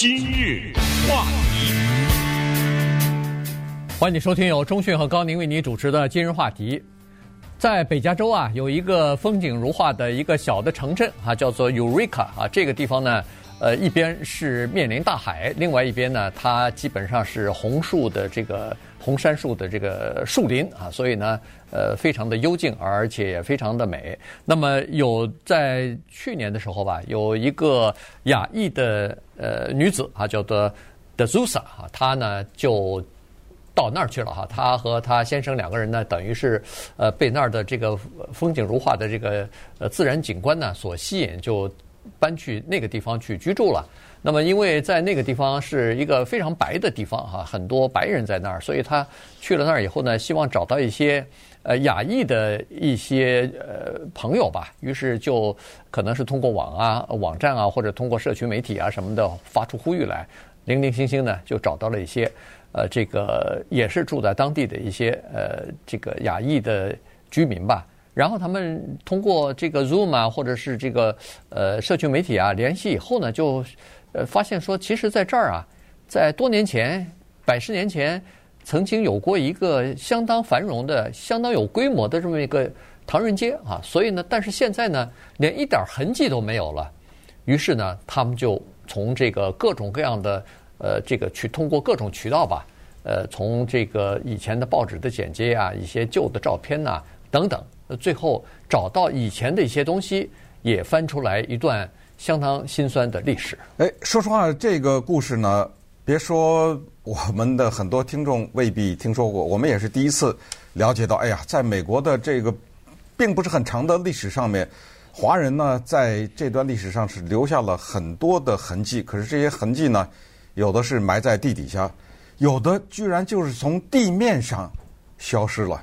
今日话题，欢迎你收听由中讯和高宁为你主持的今日话题。在北加州啊，有一个风景如画的一个小的城镇啊，叫做 Eureka 啊。这个地方呢，呃，一边是面临大海，另外一边呢，它基本上是红树的这个红杉树的这个树林啊，所以呢，呃，非常的幽静，而且也非常的美。那么有在去年的时候吧，有一个亚裔的呃女子啊，叫做 Dezusa 啊，她呢就。到那儿去了哈，她和她先生两个人呢，等于是，呃，被那儿的这个风景如画的这个呃自然景观呢所吸引，就搬去那个地方去居住了。那么，因为在那个地方是一个非常白的地方哈，很多白人在那儿，所以他去了那儿以后呢，希望找到一些呃亚裔的一些呃朋友吧。于是就可能是通过网啊、网站啊，或者通过社区媒体啊什么的发出呼吁来，零零星星呢就找到了一些。呃，这个也是住在当地的一些呃，这个亚裔的居民吧。然后他们通过这个 Zoom 啊，或者是这个呃社区媒体啊联系以后呢，就呃发现说，其实在这儿啊，在多年前、百十年前，曾经有过一个相当繁荣的、相当有规模的这么一个唐人街啊。所以呢，但是现在呢，连一点痕迹都没有了。于是呢，他们就从这个各种各样的。呃，这个去通过各种渠道吧，呃，从这个以前的报纸的剪接啊，一些旧的照片呐、等等，最后找到以前的一些东西，也翻出来一段相当心酸的历史。哎，说实话，这个故事呢，别说我们的很多听众未必听说过，我们也是第一次了解到。哎呀，在美国的这个并不是很长的历史上面，华人呢在这段历史上是留下了很多的痕迹，可是这些痕迹呢，有的是埋在地底下，有的居然就是从地面上消失了。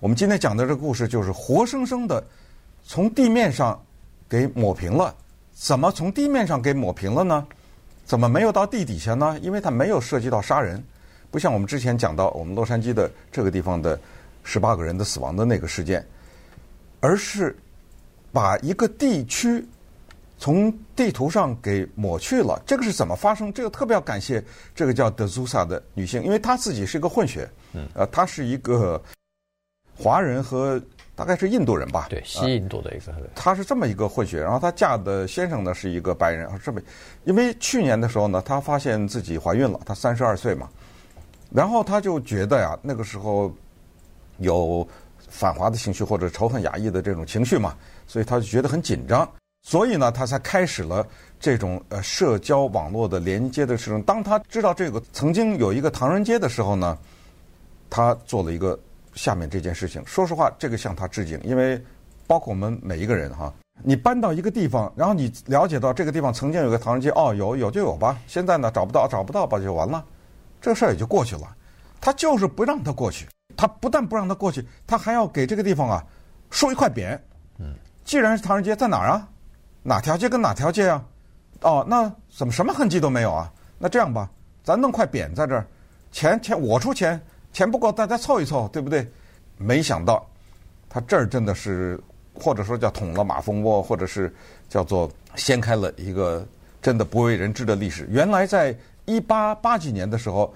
我们今天讲的这个故事就是活生生的从地面上给抹平了。怎么从地面上给抹平了呢？怎么没有到地底下呢？因为它没有涉及到杀人，不像我们之前讲到我们洛杉矶的这个地方的十八个人的死亡的那个事件，而是把一个地区。从地图上给抹去了，这个是怎么发生？这个特别要感谢这个叫德苏萨的女性，因为她自己是一个混血，嗯，呃，她是一个华人和大概是印度人吧，对，西印度的一个，她是这么一个混血，然后她嫁的先生呢是一个白人，这么，因为去年的时候呢，她发现自己怀孕了，她三十二岁嘛，然后她就觉得呀，那个时候有反华的情绪或者仇恨亚裔的这种情绪嘛，所以她就觉得很紧张。所以呢，她才开始了这种呃社交网络的连接的事情。当她知道这个曾经有一个唐人街的时候呢，她做了一个下面这件事情。说实话，这个向他致敬，因为包括我们每一个人哈，你搬到一个地方，然后你了解到这个地方曾经有个唐人街，哦，有有就有吧。现在呢，找不到找不到吧，就完了，这事儿也就过去了。他就是不让他过去，他不但不让他过去，他还要给这个地方啊竖一块匾。嗯，既然是唐人街，在哪儿啊？哪条街跟哪条街啊？哦，那怎么什么痕迹都没有啊？那这样吧，咱弄块匾在这儿，钱钱我出钱，钱不够大家凑一凑，对不对？没想到，他这儿真的是，或者说叫捅了马蜂窝，或者是叫做掀开了一个真的不为人知的历史。原来在一八八几年的时候，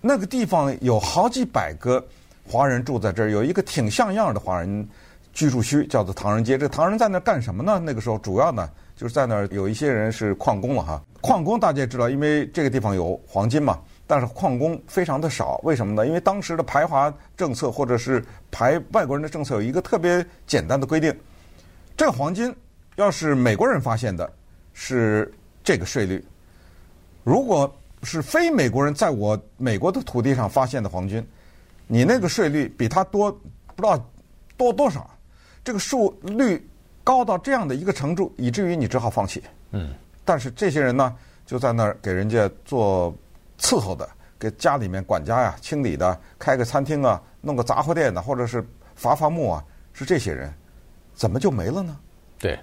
那个地方有好几百个华人住在这儿，有一个挺像样的华人。居住区叫做唐人街，这唐人在那儿干什么呢？那个时候主要呢就是在那儿有一些人是矿工了哈。矿工大家也知道，因为这个地方有黄金嘛，但是矿工非常的少。为什么呢？因为当时的排华政策或者是排外国人的政策有一个特别简单的规定：这个黄金要是美国人发现的，是这个税率；如果是非美国人在我美国的土地上发现的黄金，你那个税率比他多不知道多多少。这个数率高到这样的一个程度，以至于你只好放弃。嗯，但是这些人呢，就在那儿给人家做伺候的，给家里面管家呀、清理的，开个餐厅啊，弄个杂货店的，或者是伐伐木啊，是这些人，怎么就没了呢？对，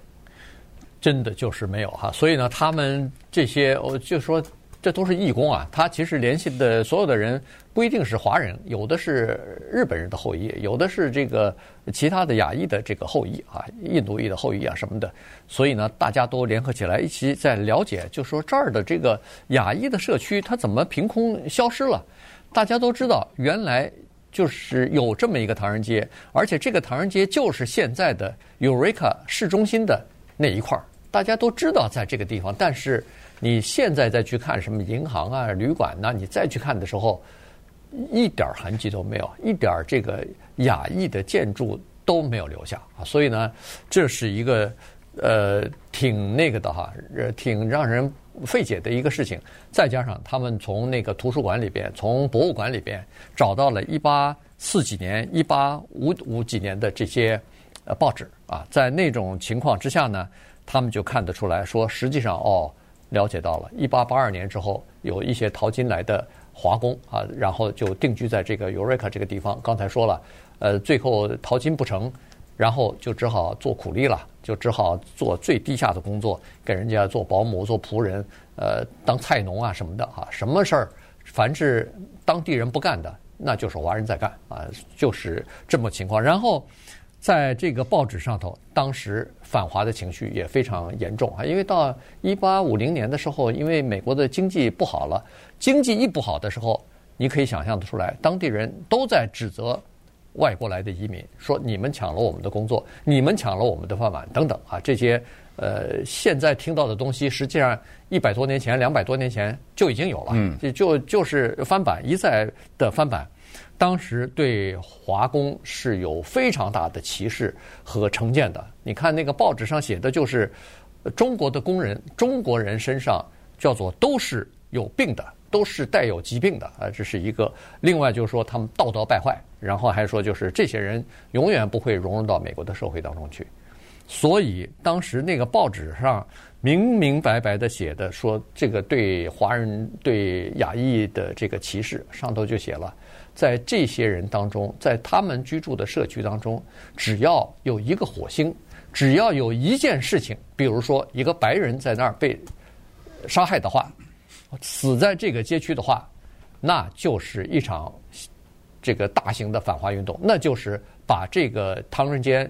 真的就是没有哈。所以呢，他们这些，我就说这都是义工啊。他其实联系的所有的人不一定是华人，有的是日本人的后裔，有的是这个其他的亚裔的这个后裔啊，印度裔的后裔啊什么的。所以呢，大家都联合起来一起在了解，就说这儿的这个亚裔的社区，它怎么凭空消失了？大家都知道，原来就是有这么一个唐人街，而且这个唐人街就是现在的 Eureka 市中心的那一块儿。大家都知道在这个地方，但是你现在再去看什么银行啊、旅馆呐，你再去看的时候，一点痕迹都没有，一点这个雅意的建筑都没有留下啊。所以呢，这是一个呃挺那个的哈，呃挺让人费解的一个事情。再加上他们从那个图书馆里边、从博物馆里边找到了一八四几年、一八五五几年的这些呃报纸啊，在那种情况之下呢。他们就看得出来说，实际上哦，了解到了，一八八二年之后，有一些淘金来的华工啊，然后就定居在这个 Eureka 这个地方。刚才说了，呃，最后淘金不成，然后就只好做苦力了，就只好做最低下的工作，给人家做保姆、做仆人，呃，当菜农啊什么的啊，什么事儿，凡是当地人不干的，那就是华人在干啊，就是这么情况。然后。在这个报纸上头，当时反华的情绪也非常严重啊！因为到一八五零年的时候，因为美国的经济不好了，经济一不好的时候，你可以想象得出来，当地人都在指责外国来的移民，说你们抢了我们的工作，你们抢了我们的饭碗等等啊！这些呃，现在听到的东西，实际上一百多年前、两百多年前就已经有了，就就就是翻版，一再的翻版。当时对华工是有非常大的歧视和成见的。你看那个报纸上写的就是，中国的工人，中国人身上叫做都是有病的，都是带有疾病的啊，这是一个。另外就是说他们道德败坏，然后还说就是这些人永远不会融入到美国的社会当中去。所以当时那个报纸上明明白白的写的说，这个对华人对亚裔的这个歧视，上头就写了。在这些人当中，在他们居住的社区当中，只要有一个火星，只要有一件事情，比如说一个白人在那儿被杀害的话，死在这个街区的话，那就是一场这个大型的反华运动，那就是把这个唐人街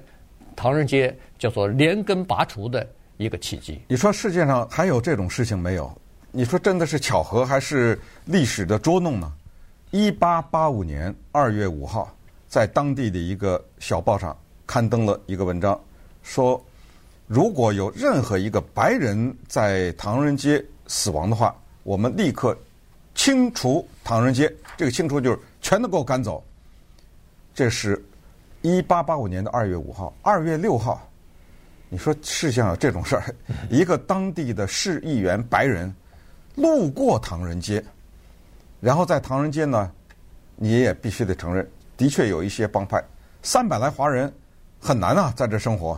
唐人街叫做连根拔除的一个契机。你说世界上还有这种事情没有？你说真的是巧合还是历史的捉弄呢？一八八五年二月五号，在当地的一个小报上刊登了一个文章，说如果有任何一个白人在唐人街死亡的话，我们立刻清除唐人街。这个清除就是全都给我赶走。这是一八八五年的二月五号，二月六号，你说世界上有这种事儿？一个当地的市议员白人路过唐人街。然后在唐人街呢，你也必须得承认，的确有一些帮派，三百来华人很难啊，在这生活，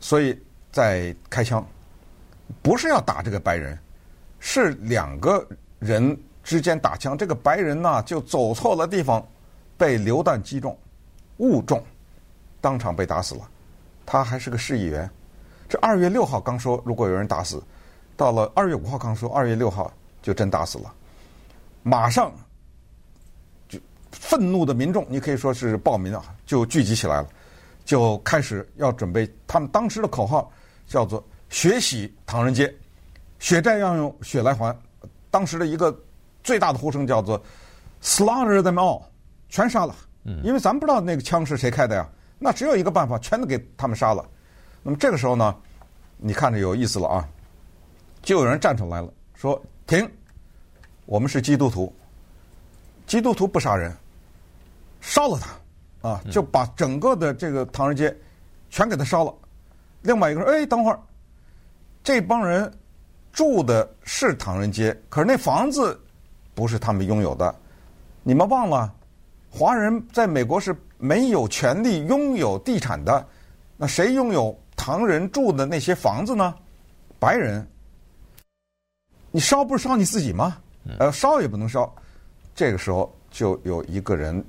所以在开枪，不是要打这个白人，是两个人之间打枪，这个白人呢就走错了地方，被流弹击中，误中，当场被打死了。他还是个市议员。这二月六号刚说如果有人打死，到了二月五号刚说二月六号就真打死了。马上，就愤怒的民众，你可以说是暴民啊，就聚集起来了，就开始要准备。他们当时的口号叫做“血洗唐人街，血债要用血来还”。当时的一个最大的呼声叫做 “slaughter them all”，全杀了。因为咱们不知道那个枪是谁开的呀，那只有一个办法，全都给他们杀了。那么这个时候呢，你看着有意思了啊，就有人站出来了，说：“停。”我们是基督徒，基督徒不杀人，烧了他，啊，就把整个的这个唐人街全给他烧了。另外一个说：“哎，等会儿，这帮人住的是唐人街，可是那房子不是他们拥有的。你们忘了，华人在美国是没有权利拥有地产的。那谁拥有唐人住的那些房子呢？白人，你烧不是烧你自己吗？”呃，烧也不能烧，这个时候就有一个人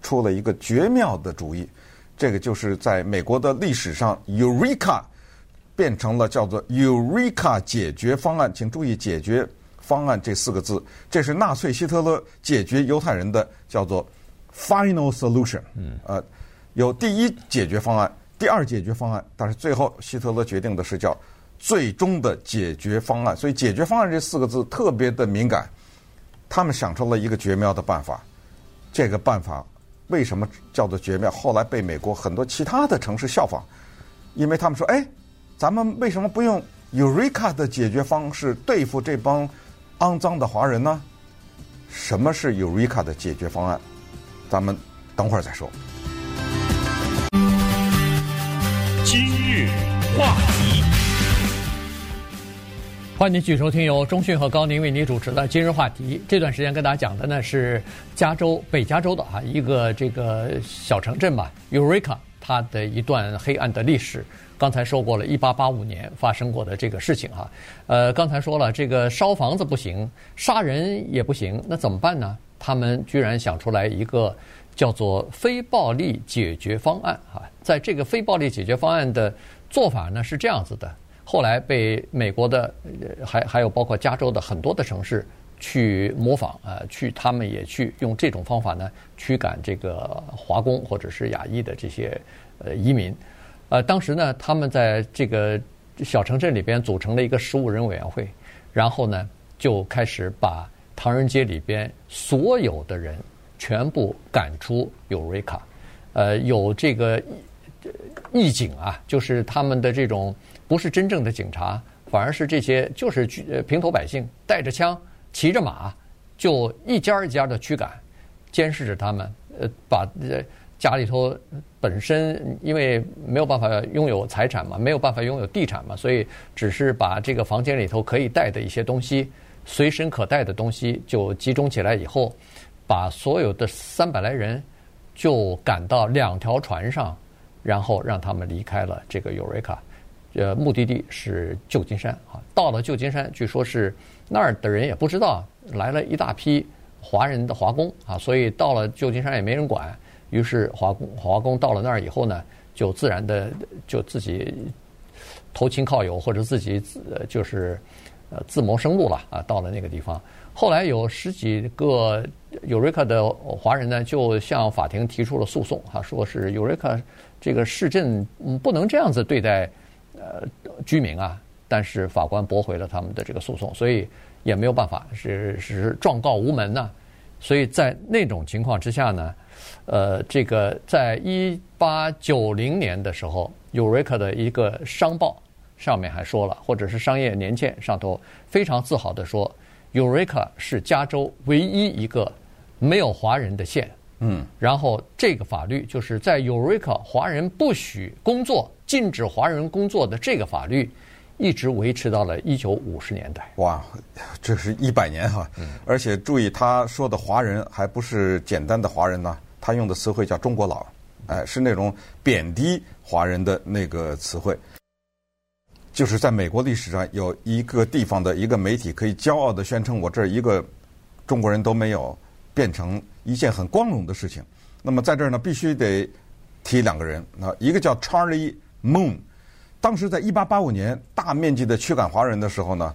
出了一个绝妙的主意，这个就是在美国的历史上，Eureka 变成了叫做 Eureka 解决方案。请注意，解决方案这四个字，这是纳粹希特勒解决犹太人的叫做 final solution。嗯，呃，有第一解决方案，第二解决方案，但是最后希特勒决定的是叫最终的解决方案。所以解决方案这四个字特别的敏感。他们想出了一个绝妙的办法，这个办法为什么叫做绝妙？后来被美国很多其他的城市效仿，因为他们说：“哎，咱们为什么不用 Eureka 的解决方式对付这帮肮脏的华人呢？”什么是 Eureka 的解决方案？咱们等会儿再说。今日话题。欢迎继续收听由中讯和高宁为您主持的今日话题。这段时间跟大家讲的呢是加州北加州的啊一个这个小城镇吧，Eureka，它的一段黑暗的历史。刚才说过了，一八八五年发生过的这个事情哈。呃，刚才说了，这个烧房子不行，杀人也不行，那怎么办呢？他们居然想出来一个叫做非暴力解决方案啊。在这个非暴力解决方案的做法呢是这样子的。后来被美国的，还还有包括加州的很多的城市去模仿啊，去他们也去用这种方法呢驱赶这个华工或者是亚裔的这些呃移民。呃，当时呢，他们在这个小城镇里边组成了一个十五人委员会，然后呢就开始把唐人街里边所有的人全部赶出 Eureka。呃，有这个义警啊，就是他们的这种。不是真正的警察，反而是这些就是平头百姓，带着枪，骑着马，就一家一家的驱赶，监视着他们。呃，把家里头本身因为没有办法拥有财产嘛，没有办法拥有地产嘛，所以只是把这个房间里头可以带的一些东西，随身可带的东西就集中起来以后，把所有的三百来人就赶到两条船上，然后让他们离开了这个尤瑞卡。呃，目的地是旧金山啊。到了旧金山，据说是那儿的人也不知道来了一大批华人的华工啊，所以到了旧金山也没人管。于是华工华工到了那儿以后呢，就自然的就自己投亲靠友或者自己呃就是呃自谋生路了啊。到了那个地方，后来有十几个尤瑞克的华人呢，就向法庭提出了诉讼啊，说是尤瑞克这个市镇不能这样子对待。呃，居民啊，但是法官驳回了他们的这个诉讼，所以也没有办法，是是状告无门呐、所以在那种情况之下呢，呃，这个在一八九零年的时候，Eureka 的一个商报上面还说了，或者是商业年鉴上头非常自豪的说，Eureka 是加州唯一一个没有华人的县。嗯，然后这个法律就是在 Eureka 华人不许工作。禁止华人工作的这个法律，一直维持到了一九五十年代。哇，这是一百年哈！而且注意，他说的华人还不是简单的华人呢，他用的词汇叫中国佬，哎，是那种贬低华人的那个词汇。就是在美国历史上，有一个地方的一个媒体可以骄傲地宣称，我这儿一个中国人都没有，变成一件很光荣的事情。那么在这儿呢，必须得提两个人，那一个叫 Charlie。Moon，当时在一八八五年大面积的驱赶华人的时候呢，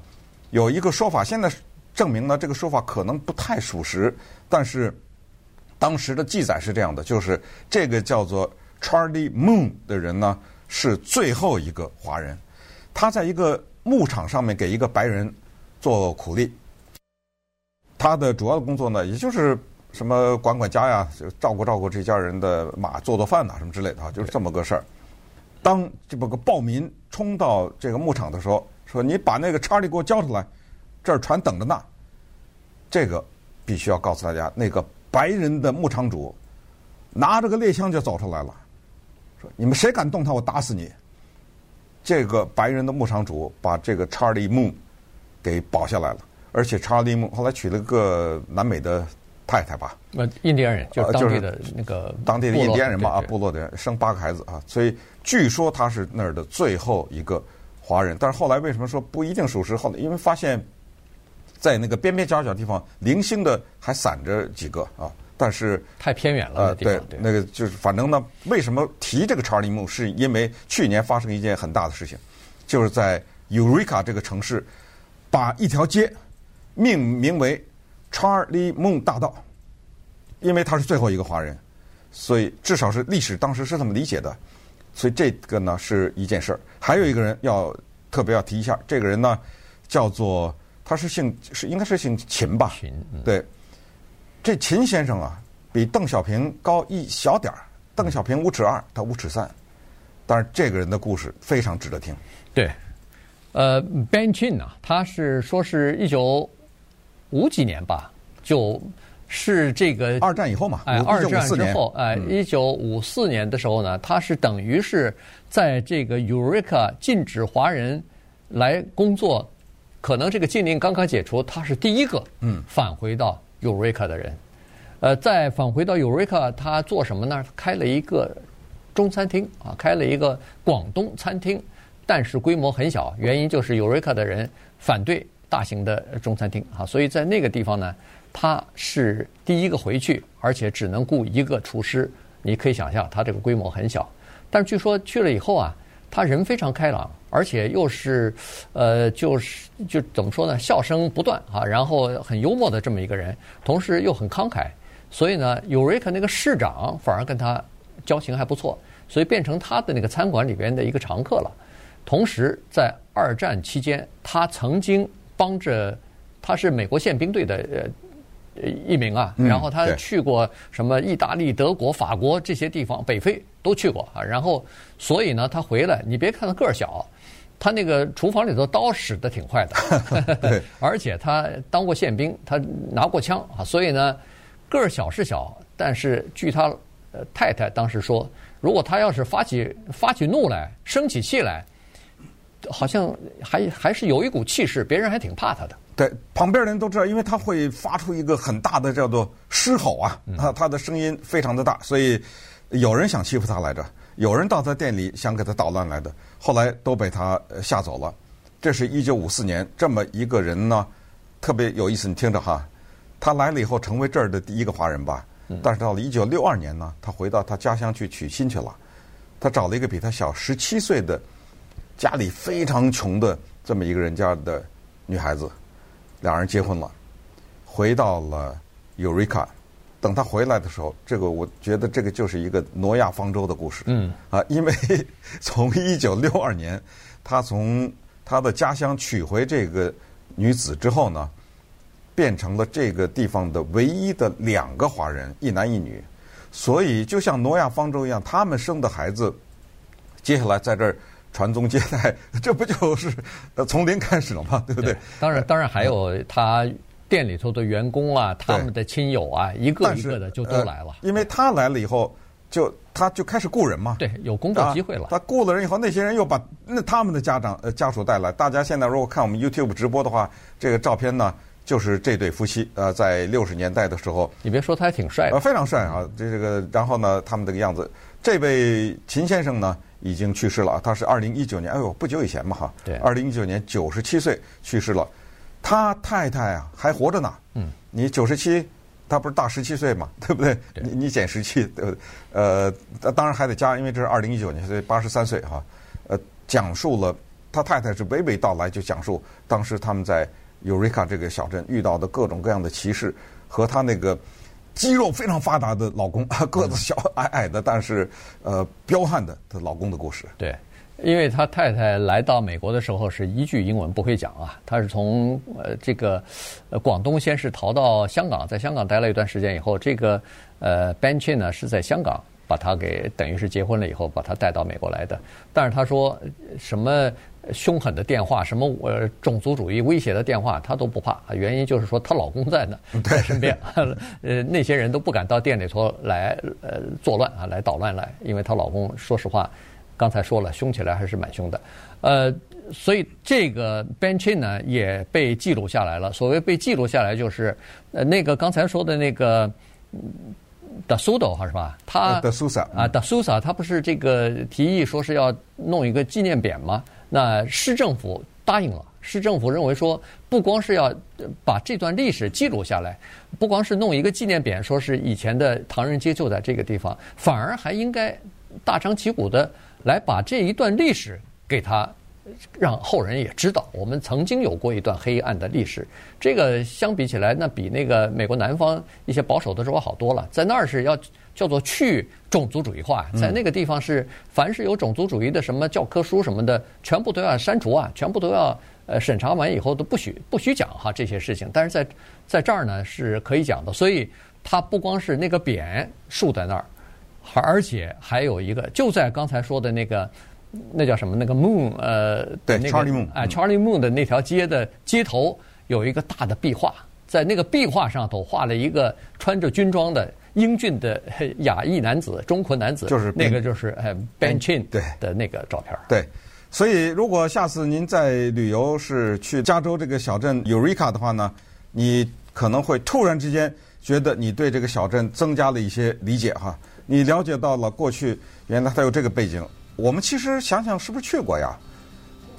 有一个说法，现在证明呢这个说法可能不太属实，但是当时的记载是这样的，就是这个叫做 Charlie Moon 的人呢是最后一个华人，他在一个牧场上面给一个白人做苦力，他的主要的工作呢也就是什么管管家呀，照顾照顾这家人的马，做做饭呐什么之类的啊，就是这么个事儿。当这么个暴民冲到这个牧场的时候，说：“你把那个查理给我交出来，这儿船等着呢。”这个必须要告诉大家，那个白人的牧场主拿着个猎枪就走出来了，说：“你们谁敢动他，我打死你！”这个白人的牧场主把这个查理穆给保下来了，而且查理穆后来娶了个南美的。太太吧，呃，印第安人就是当地的那个当地的印第安人嘛啊，部落的人生八个孩子啊，所以据说他是那儿的最后一个华人。但是后来为什么说不一定属实？后来因为发现，在那个边边角角地方零星的还散着几个啊，但是太偏远了。呃，对，那个就是反正呢，为什么提这个查理木？是因为去年发生一件很大的事情，就是在 Eureka 这个城市，把一条街命名为查尔利孟大道，因为他是最后一个华人，所以至少是历史当时是这么理解的。所以这个呢是一件事儿。还有一个人要特别要提一下，这个人呢叫做他是姓是应该是姓秦吧？秦，嗯、对，这秦先生啊比邓小平高一小点儿，邓小平五尺二，他五尺三，但是这个人的故事非常值得听。对。呃，Ben Chin 啊，他是说是一九五几年吧，就是这个二战以后嘛，哎，二战之后，哎，一九五四年的时候呢，他是等于是在这个 Eureka 禁止华人来工作，可能这个禁令刚刚解除，他是第一个嗯返回到 Eureka 的人。呃，在返回到 Eureka，他做什么呢？开了一个中餐厅啊，开了一个广东餐厅。但是规模很小，原因就是 Eureka 的人反对大型的中餐厅啊，所以在那个地方呢，他是第一个回去，而且只能雇一个厨师。你可以想象，他这个规模很小。但是据说去了以后啊，他人非常开朗，而且又是呃，就是就怎么说呢，笑声不断啊，然后很幽默的这么一个人，同时又很慷慨。所以呢，Eureka 那个市长反而跟他交情还不错，所以变成他的那个餐馆里边的一个常客了。同时，在二战期间，他曾经帮着，他是美国宪兵队的呃一名啊，然后他去过什么意大利、德国、法国这些地方，北非都去过啊。然后，所以呢，他回来，你别看他个儿小，他那个厨房里头刀使得挺快的，对，而且他当过宪兵，他拿过枪啊，所以呢，个儿小是小，但是据他呃太太当时说，如果他要是发起发起怒来，生起气来。好像还还是有一股气势，别人还挺怕他的。对，旁边人都知道，因为他会发出一个很大的叫做狮吼啊，他他的声音非常的大，所以有人想欺负他来着，有人到他店里想给他捣乱来的，后来都被他吓走了。这是一九五四年，这么一个人呢，特别有意思，你听着哈，他来了以后成为这儿的第一个华人吧，但是到了一九六二年呢，他回到他家乡去娶亲去了，他找了一个比他小十七岁的。家里非常穷的这么一个人家的女孩子，两人结婚了，回到了 Eureka。等他回来的时候，这个我觉得这个就是一个挪亚方舟的故事。嗯。啊，因为 从一九六二年，他从他的家乡娶回这个女子之后呢，变成了这个地方的唯一的两个华人，一男一女。所以就像挪亚方舟一样，他们生的孩子，接下来在这儿。传宗接代，这不就是从零开始了吗？对不对？对，当然，当然还有他店里头的员工啊，他们的亲友啊，一个一个的就都来了。因为他来了以后，就他就开始雇人嘛。对，有工作机会了。他雇了人以后，那些人又把那他们的家长呃家属带来。大家现在如果看我们 YouTube 直播的话，这个照片呢，就是这对夫妻呃，在六十年代的时候。你别说，他还挺帅的，非常帅啊！这这个，然后呢，他们这个样子，这位秦先生呢。已经去世了，他是二零一九年，哎呦，不久以前嘛哈，对，二零一九年九十七岁去世了，他太太啊还活着呢，嗯，你九十七，他不是大十七岁嘛，对不对？对你你减十七，对不对？呃，当然还得加，因为这是二零一九年，所以八十三岁哈，呃，讲述了他太太是娓娓道来，就讲述当时他们在 Eureka 这个小镇遇到的各种各样的歧视和他那个。肌肉非常发达的老公，个子小矮矮的，但是呃彪悍的她老公的故事。对，因为他太太来到美国的时候是一句英文不会讲啊，他是从呃这个呃广东先是逃到香港，在香港待了一段时间以后，这个呃 Ben Chin 呢是在香港把他给等于是结婚了以后把他带到美国来的，但是他说什么。凶狠的电话，什么呃种族主义威胁的电话，她都不怕。原因就是说她老公在呢，在身边，呃那些人都不敢到店里头来呃作乱啊，来捣乱来，因为她老公说实话，刚才说了，凶起来还是蛮凶的。呃，所以这个 Ben Chin 呢也被记录下来了。所谓被记录下来，就是呃那个刚才说的那个 Dassudo 哈是吧？他 D'Souza 啊，Da Sousa，他不是这个提议说是要弄一个纪念匾吗？那市政府答应了，市政府认为说，不光是要把这段历史记录下来，不光是弄一个纪念匾，说是以前的唐人街就在这个地方，反而还应该大张旗鼓的来把这一段历史给它让后人也知道，我们曾经有过一段黑暗的历史。这个相比起来，那比那个美国南方一些保守的州好多了。在那儿是要叫做去种族主义化，在那个地方是凡是有种族主义的什么教科书什么的，全部都要删除啊，全部都要呃审查完以后都不许不许讲哈这些事情。但是在在这儿呢是可以讲的，所以它不光是那个匾竖在那儿，而且还有一个就在刚才说的那个。那叫什么？那个 Moon，呃，对，那个、Charlie Moon，哎，Charlie Moon 的那条街的街头有一个大的壁画，在那个壁画上头画了一个穿着军装的英俊的亚裔男子、中国男子，就是那个就是呃 Ben Chin 对的那个照片。对，所以如果下次您在旅游是去加州这个小镇 Eureka 的话呢，你可能会突然之间觉得你对这个小镇增加了一些理解哈，你了解到了过去原来它有这个背景。我们其实想想，是不是去过呀？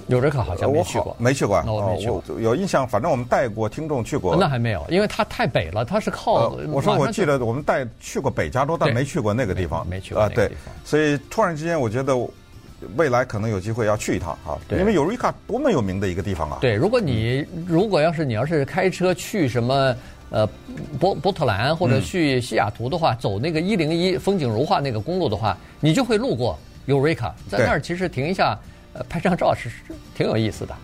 有瑞卡好像没去过，没去过。那我没去过，有印象。反正我们带过听众去过。那还没有，因为它太北了，它是靠。我说我记得我们带去过北加州，但没去过那个地方。没去过啊，对。所以突然之间，我觉得未来可能有机会要去一趟啊。因为 Eureka 多么有名的一个地方啊。对，如果你如果要是你要是开车去什么呃波波特兰或者去西雅图的话，走那个一零一风景如画那个公路的话，你就会路过。Eureka，在那儿其实停一下，呃，拍张照是挺有意思的。